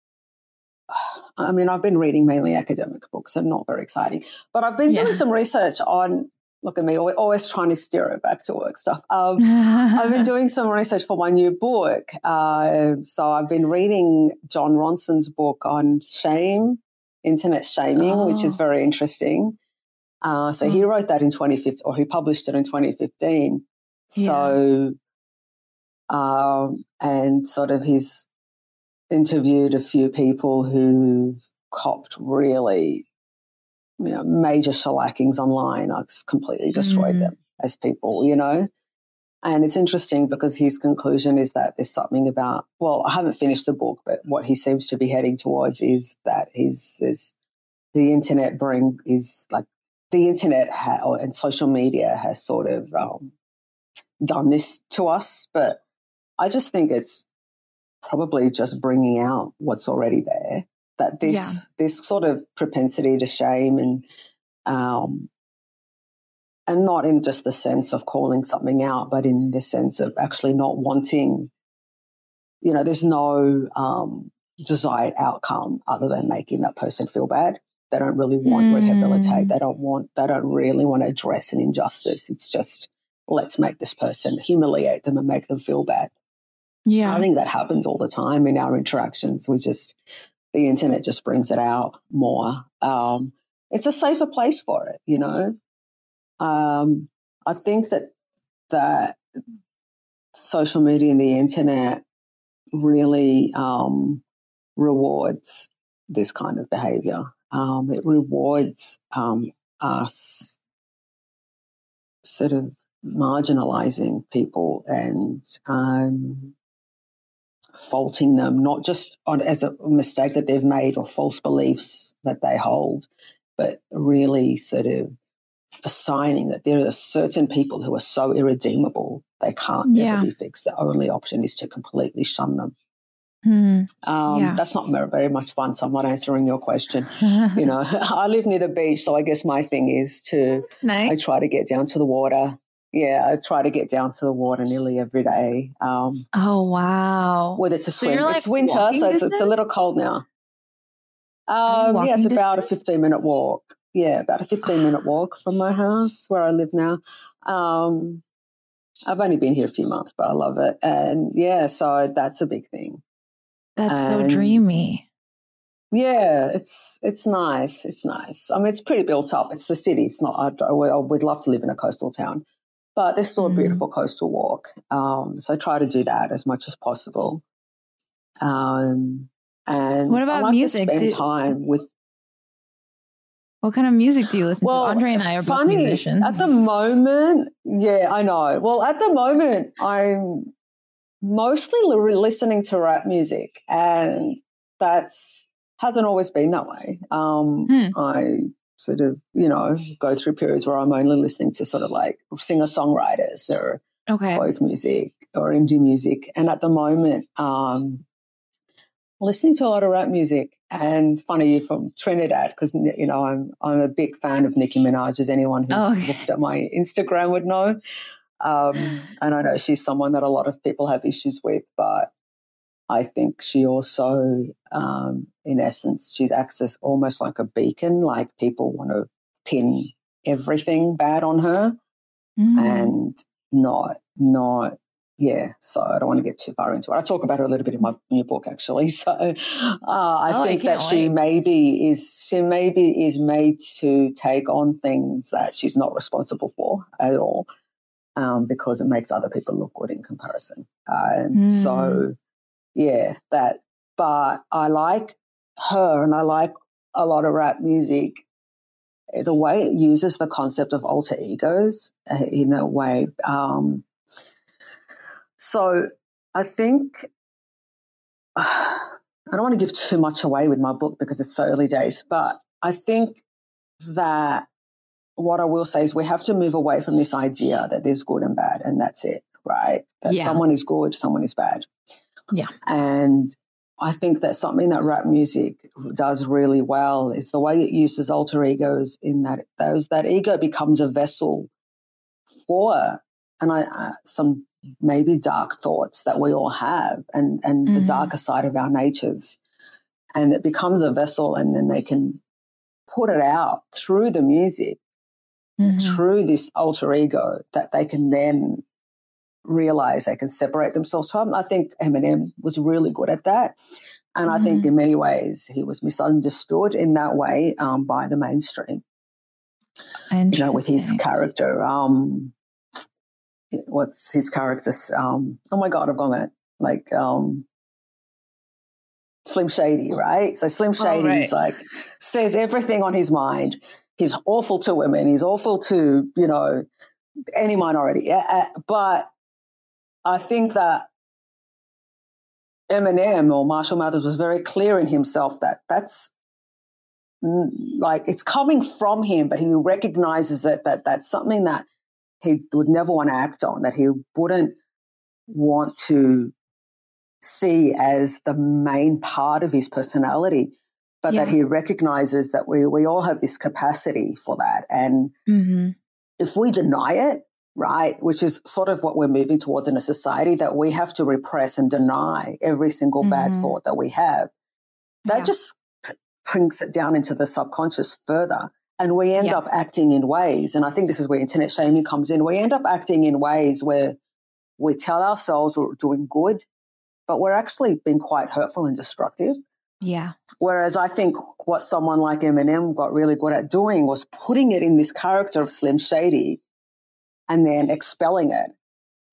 <sighs> I mean, I've been reading mainly academic books, so not very exciting. But I've been Yeah. doing some research on. Look at me, al- always trying to steer it back to work stuff. Um, <laughs> I've been doing some research for my new book. Uh, so I've been reading Jon Ronson's book on shame, internet shaming, which is Oh. very interesting. Uh, so he Oh. wrote that in 2015, or he published it in 2015. So, um, and sort of he's interviewed a few people who've copped really, you know, major shellackings online. I've just completely destroyed Mm. them as people, you know. And it's interesting because his conclusion is that there's something about, well, I haven't finished the book, but what he seems to be heading towards is that he's, is the internet bring is like the internet ha- and social media has sort of um, done this to us. But I just think it's probably just bringing out what's already there. That this Yeah. this sort of propensity to shame and um, and not in just the sense of calling something out, but in the sense of actually not wanting. You know, there's no um, desired outcome other than making that person feel bad. They don't really want Mm. rehabilitate. They don't want. They don't really want to address an injustice. It's just let's make this person humiliate them and make them feel bad. yeah. I think that happens all the time in our interactions. We just, the internet just brings it out more. Um, it's a safer place for it, you know. Um, I think that that social media and the internet really um, rewards this kind of behavior. Um, it rewards um, us sort of marginalizing people and um, faulting them, not just on as a mistake that they've made or false beliefs that they hold, but really sort of assigning that there are certain people who are so irredeemable they can't Yeah. ever be fixed. The only option is to completely shun them. Hmm. Um, Yeah. That's not very, very much fun. So I'm not answering your question. You <laughs> know, <laughs> I live near the beach, so I guess my thing is to I try to get down to the water. Yeah, I try to get down to the water nearly every day. Um, Oh wow. whether to swim. you're, like, it's winter, so it's, it's a little cold now. Um, yeah, it's about a 15 minute walk. Yeah, about a 15 minute <sighs> walk from my house where I live now. Um, I've only been here a few months, but I love it. And yeah, so that's a big thing. That's so dreamy. Yeah, it's it's nice. It's nice. I mean, it's pretty built up. It's the city. It's not. I, I would love to live in a coastal town, but there's still Mhm. a beautiful coastal walk. Um, so I try to do that as much as possible. Um, and What I about like music? To spend Do- time with. What kind of music do you listen Well, to? Andre and I are both funny, musicians. At the moment, yeah, I know. Well, at the moment, I'm mostly li- listening to rap music, and that's hasn't always been that way. Um, Hmm. I sort of, you know, go through periods where I'm only listening to sort of like singer songwriters or okay. folk music or indie music, and at the moment, um, listening to a lot of rap music. And funny you from Trinidad because you know I'm I'm a big fan of Nicki Minaj, as anyone who's Oh, okay. looked at my Instagram would know. Um, and I know she's someone that a lot of people have issues with, but I think she also, um, in essence, she acts as almost like a beacon. Like people want to pin everything bad on her Mm. and not not yeah so i don't want to get too far into it i talk about her a little bit in my new book actually <laughs> so uh, i Oh, I think that can't she maybe is she maybe is made to take on things that she's not responsible for at all um, because it makes other people look good in comparison. And mm. so, yeah, that. But I like her, and I like a lot of rap music. The way it uses the concept of alter egos uh, in a way. Um, so I think <sighs> I don't want to give too much away with my book because it's so early days, but I think that what I will say is we have to move away from this idea that there's good and bad and that's it, right? That yeah. someone is good, someone is bad. Yeah. And I think that something that rap music does really well is the way it uses alter egos in that those that ego becomes a vessel for and I uh, some maybe dark thoughts that we all have and, and mm-hmm. the darker side of our natures. And it becomes a vessel, and then they can put it out through the music, mm-hmm. through this alter ego that they can then realize they can separate themselves from. I think Eminem was really good at that. And I think mm-hmm. in many ways he was misunderstood in that way um, by the mainstream. And you know, with his character. Um, what's his character's um oh my god i've gone that like um slim shady right so slim shady oh, right. like says everything on his mind he's awful to women he's awful to you know any minority but i think that eminem or marshall mathers was very clear in himself that that's like it's coming from him but he recognizes it that that's something that he would never want to act on, that he wouldn't want to see as the main part of his personality, but yeah. that he recognizes that we, we all have this capacity for that. And mm-hmm. if we deny it, right, which is sort of what we're moving towards in a society, that we have to repress and deny every single mm-hmm. bad thought that we have, that yeah. just brings it down into the subconscious further. And we end up acting in ways, and I think this is where internet shaming comes in. We end up acting in ways where we tell ourselves we're doing good, but we're actually being quite hurtful and destructive. Yeah. Whereas I think what someone like Eminem got really good at doing was putting it in this character of Slim Shady and then expelling it.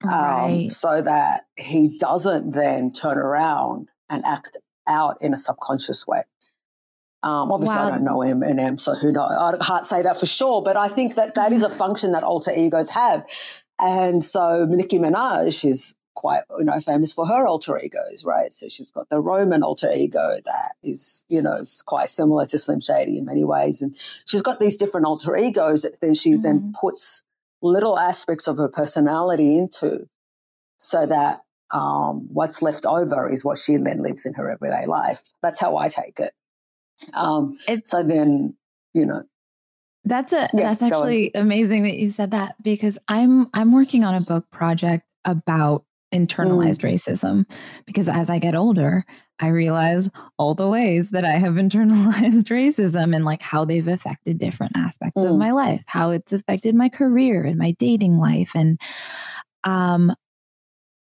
Um, right. Um, so that he doesn't then turn around and act out in a subconscious way. Um, obviously, wow. I don't know Eminem, so who knows? I can't say that for sure, but I think that that is a <laughs> function that alter egos have. And so Nicki Minaj is quite, you know, famous for her alter egos, right? So she's got the Roman alter ego that is, you know, is quite similar to Slim Shady in many ways. And she's got these different alter egos that then she mm-hmm. then puts little aspects of her personality into so that um, what's left over is what she then lives in her everyday life. That's how I take it. Um, it's, so then, you know, that's a that's actually amazing that you said that because I'm I'm working on a book project about internalized mm. racism because as I get older, I realize all the ways that I have <laughs> internalized racism and like how they've affected different aspects mm. of my life, how it's affected my career and my dating life and um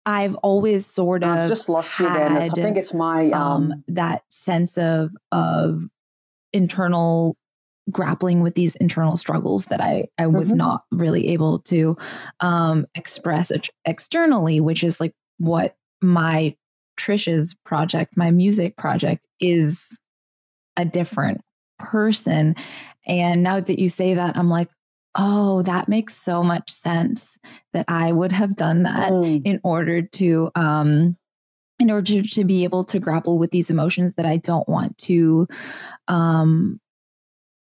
I've always sort of I've just lost you there. I think it's my um, um, that sense of of internal grappling with these internal struggles that I I was mm-hmm. not really able to um, express externally, which is like what my Trishes project, my music project, is a different person. And now that you say that, I'm like, oh, that makes so much sense that I would have done that mm. in order to um in order to be able to grapple with these emotions that I don't want to um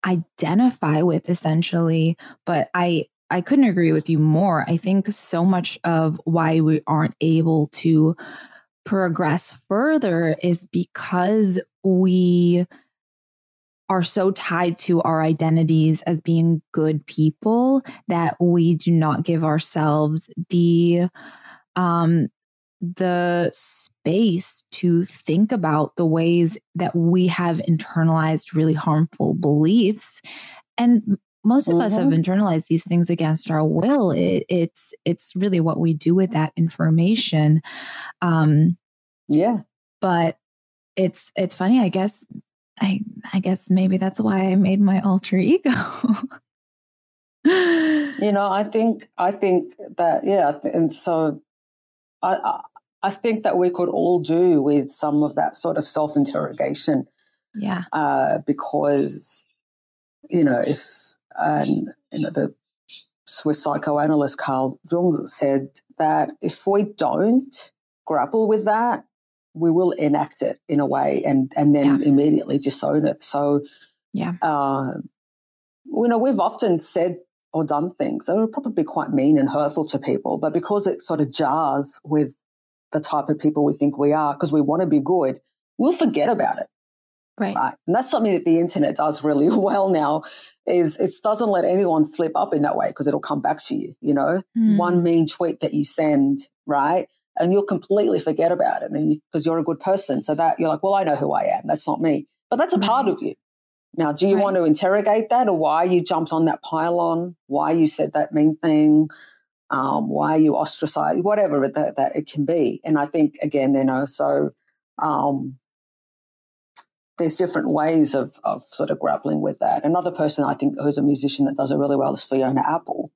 identify with essentially, but I I couldn't agree with you more. I think so much of why we aren't able to progress further is because we are so tied to our identities as being good people that we do not give ourselves the um the space to think about the ways that we have internalized really harmful beliefs and most of mm-hmm. us have mm-hmm. internalized these things against our will it, it's it's really what we do with that information um yeah but it's it's funny i guess I I guess maybe that's why I made my alter ego. you know, I think I think that yeah, and so I I think that we could all do with some of that sort of self interrogation. Yeah. Uh, because you know if and you know the Swiss psychoanalyst Carl Jung said that if we don't grapple with that, we will enact it in a way and and then yeah. immediately disown it. So yeah, uh, you know, we've often said or done things that are probably quite mean and hurtful to people, but because it sort of jars with the type of people we think we are, because we want to be good, we'll forget about it. Right. right. And that's something that the internet does really <laughs> well now is it doesn't let anyone slip up in that way because it'll come back to you, you know, mm. one mean tweet that you send, right? And you'll completely forget about it and because you, are a good person. So that you're like, well, I know who I am. That's not me. But that's a right. part of you. Now, do you right. want to interrogate that or why you jumped on that pile-on? Why you said that mean thing? Um, why you ostracized? Whatever that, that it can be. And I think, again, you know, so um, there's different ways of, of sort of grappling with that. Another person I think who's a musician that does it really well is Fiona Apple.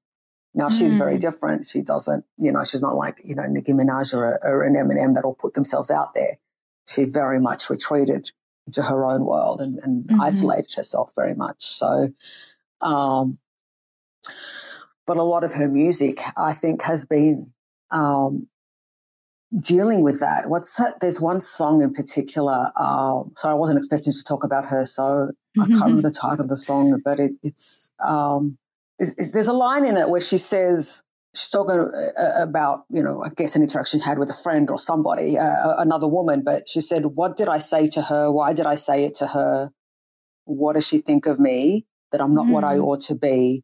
Now she's very mm. different. She doesn't, you know, she's not like, you know, Nicki Minaj or, or an Eminem that'll put themselves out there. She very much retreated into her own world and, and mm-hmm. isolated herself very much. So, um, but a lot of her music, I think, has been um, dealing with that. What's that? There's one song in particular. Uh, so I wasn't expecting to talk about her, so. I can't remember <laughs> the title of the song, but it, it's, um, it's, it's, there's a line in it where she says, she's talking uh, about, you know, I guess an interaction she had with a friend or somebody, uh, another woman, but she said, What did I say to her? Why did I say it to her? What does she think of me? That I'm not mm. what I mm. ought to be.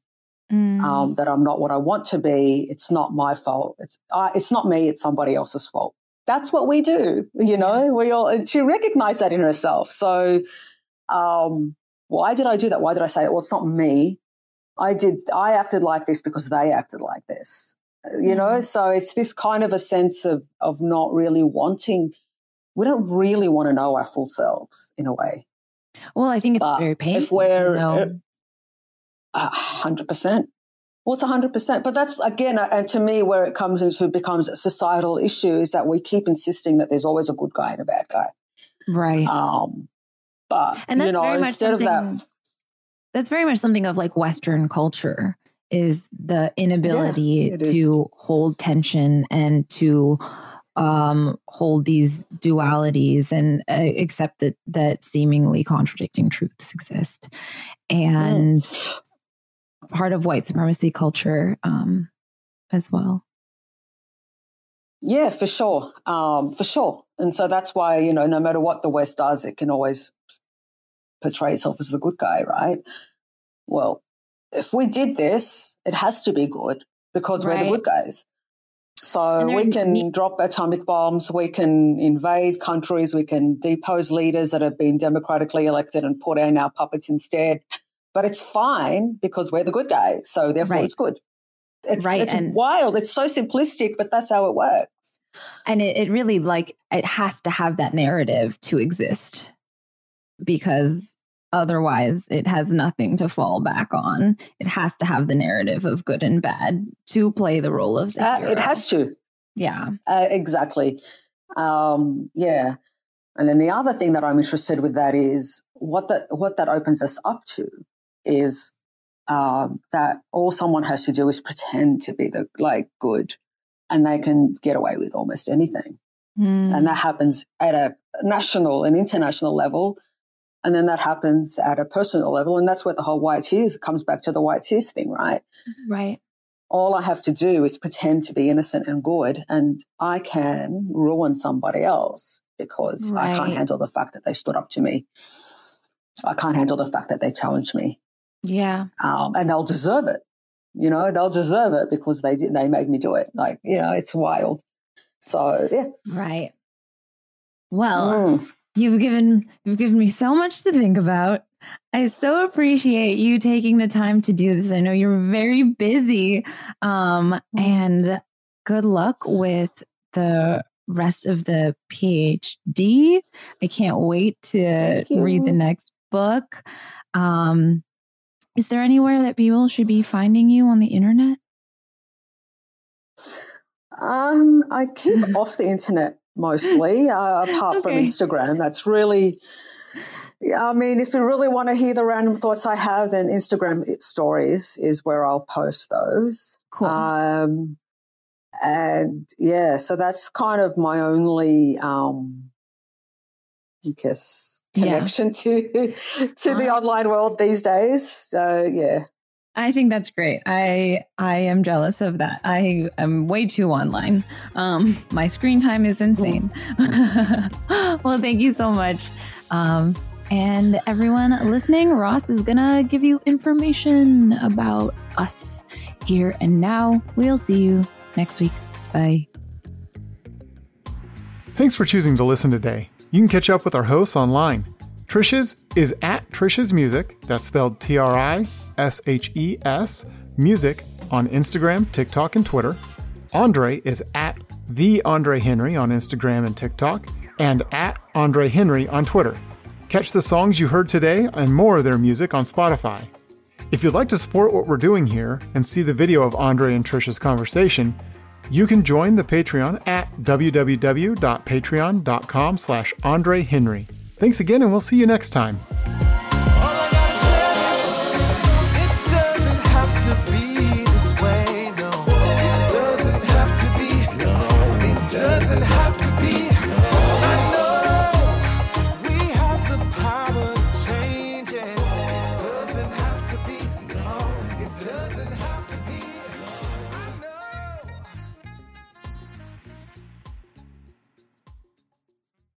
Mm. Um, that I'm not what I want to be. It's not my fault. It's uh, it's not me. It's somebody else's fault. That's what we do. You know, we all. And she recognized that in herself. So, um, why did I do that? Why did I say it? Well, it's not me. I did, I acted like this because they acted like this, you know? Mm-hmm. So it's this kind of a sense of, of not really wanting, we don't really want to know our full selves in a way. Well, I think it's but very painful. If we're a hundred percent, well, it's hundred percent, but that's again, uh, and to me, where it comes into becomes a societal issue is that we keep insisting that there's always a good guy and a bad guy, right? Um, but and that's you know, very much instead of that, that's very much something of like Western culture is the inability yeah, to is. hold tension and to um, hold these dualities and uh, accept that that seemingly contradicting truths exist. And part of white supremacy culture um, as well. Yeah, for sure. Um, for sure. And so that's why, you know, no matter what the West does, it can always portray itself as the good guy, right? Well, if we did this, it has to be good because right. we're the good guys. So we can ne- drop atomic bombs, we can invade countries, we can depose leaders that have been democratically elected and put in our puppets instead. But it's fine because we're the good guys. So therefore right. it's good. It's, right. it's and wild. It's so simplistic, but that's how it works. And it, it really like it has to have that narrative to exist because Otherwise, it has nothing to fall back on. It has to have the narrative of good and bad to play the role of the uh, It has to. Yeah. Uh, exactly. Um, yeah. And then the other thing that I'm interested with that is what that what that opens us up to is um, that all someone has to do is pretend to be the like good, and they can get away with almost anything. Mm. And that happens at a national and international level and then that happens at a personal level. And that's where the whole white tears comes back to the white tears thing, right? Right. All I have to do is pretend to be innocent and good, and I can ruin somebody else because right. I can't handle the fact that they stood up to me. I can't handle the fact that they challenged me. Yeah. Um, and they'll deserve it. You know, they'll deserve it because they did, they made me do it. Like, you know, it's wild. So, yeah. Right. Well, mm. You've given you've given me so much to think about. I so appreciate you taking the time to do this. I know you're very busy. Um, and good luck with the rest of the PhD. I can't wait to read the next book. Um, is there anywhere that people should be finding you on the internet? Um, I keep <laughs> off the internet mostly, uh, apart okay. from Instagram. That's really, I mean, if you really want to hear the random thoughts I have, then Instagram stories is where I'll post those. Cool. Um, and yeah, so that's kind of my only, um, I guess, connection yeah. <laughs> to to the online world these days. So yeah. I think that's great. I I am jealous of that. I am way too online. Um, my screen time is insane. <laughs> well, thank you so much. Um, and everyone listening, Ross is gonna give you information about us here and now. We'll see you next week. Bye. Thanks for choosing to listen today. You can catch up with our hosts online. Trishes is at Trishes Music, that's spelled T R I S H E S, music on Instagram, TikTok, and Twitter. Andre is at The Andre Henry on Instagram and TikTok, and at Andre Henry on Twitter. Catch the songs you heard today and more of their music on Spotify. If you'd like to support what we're doing here and see the video of Andre and Trishes' conversation, you can join the Patreon at www.patreon.com slash Andre Henry. Thanks again, and we'll see you next time.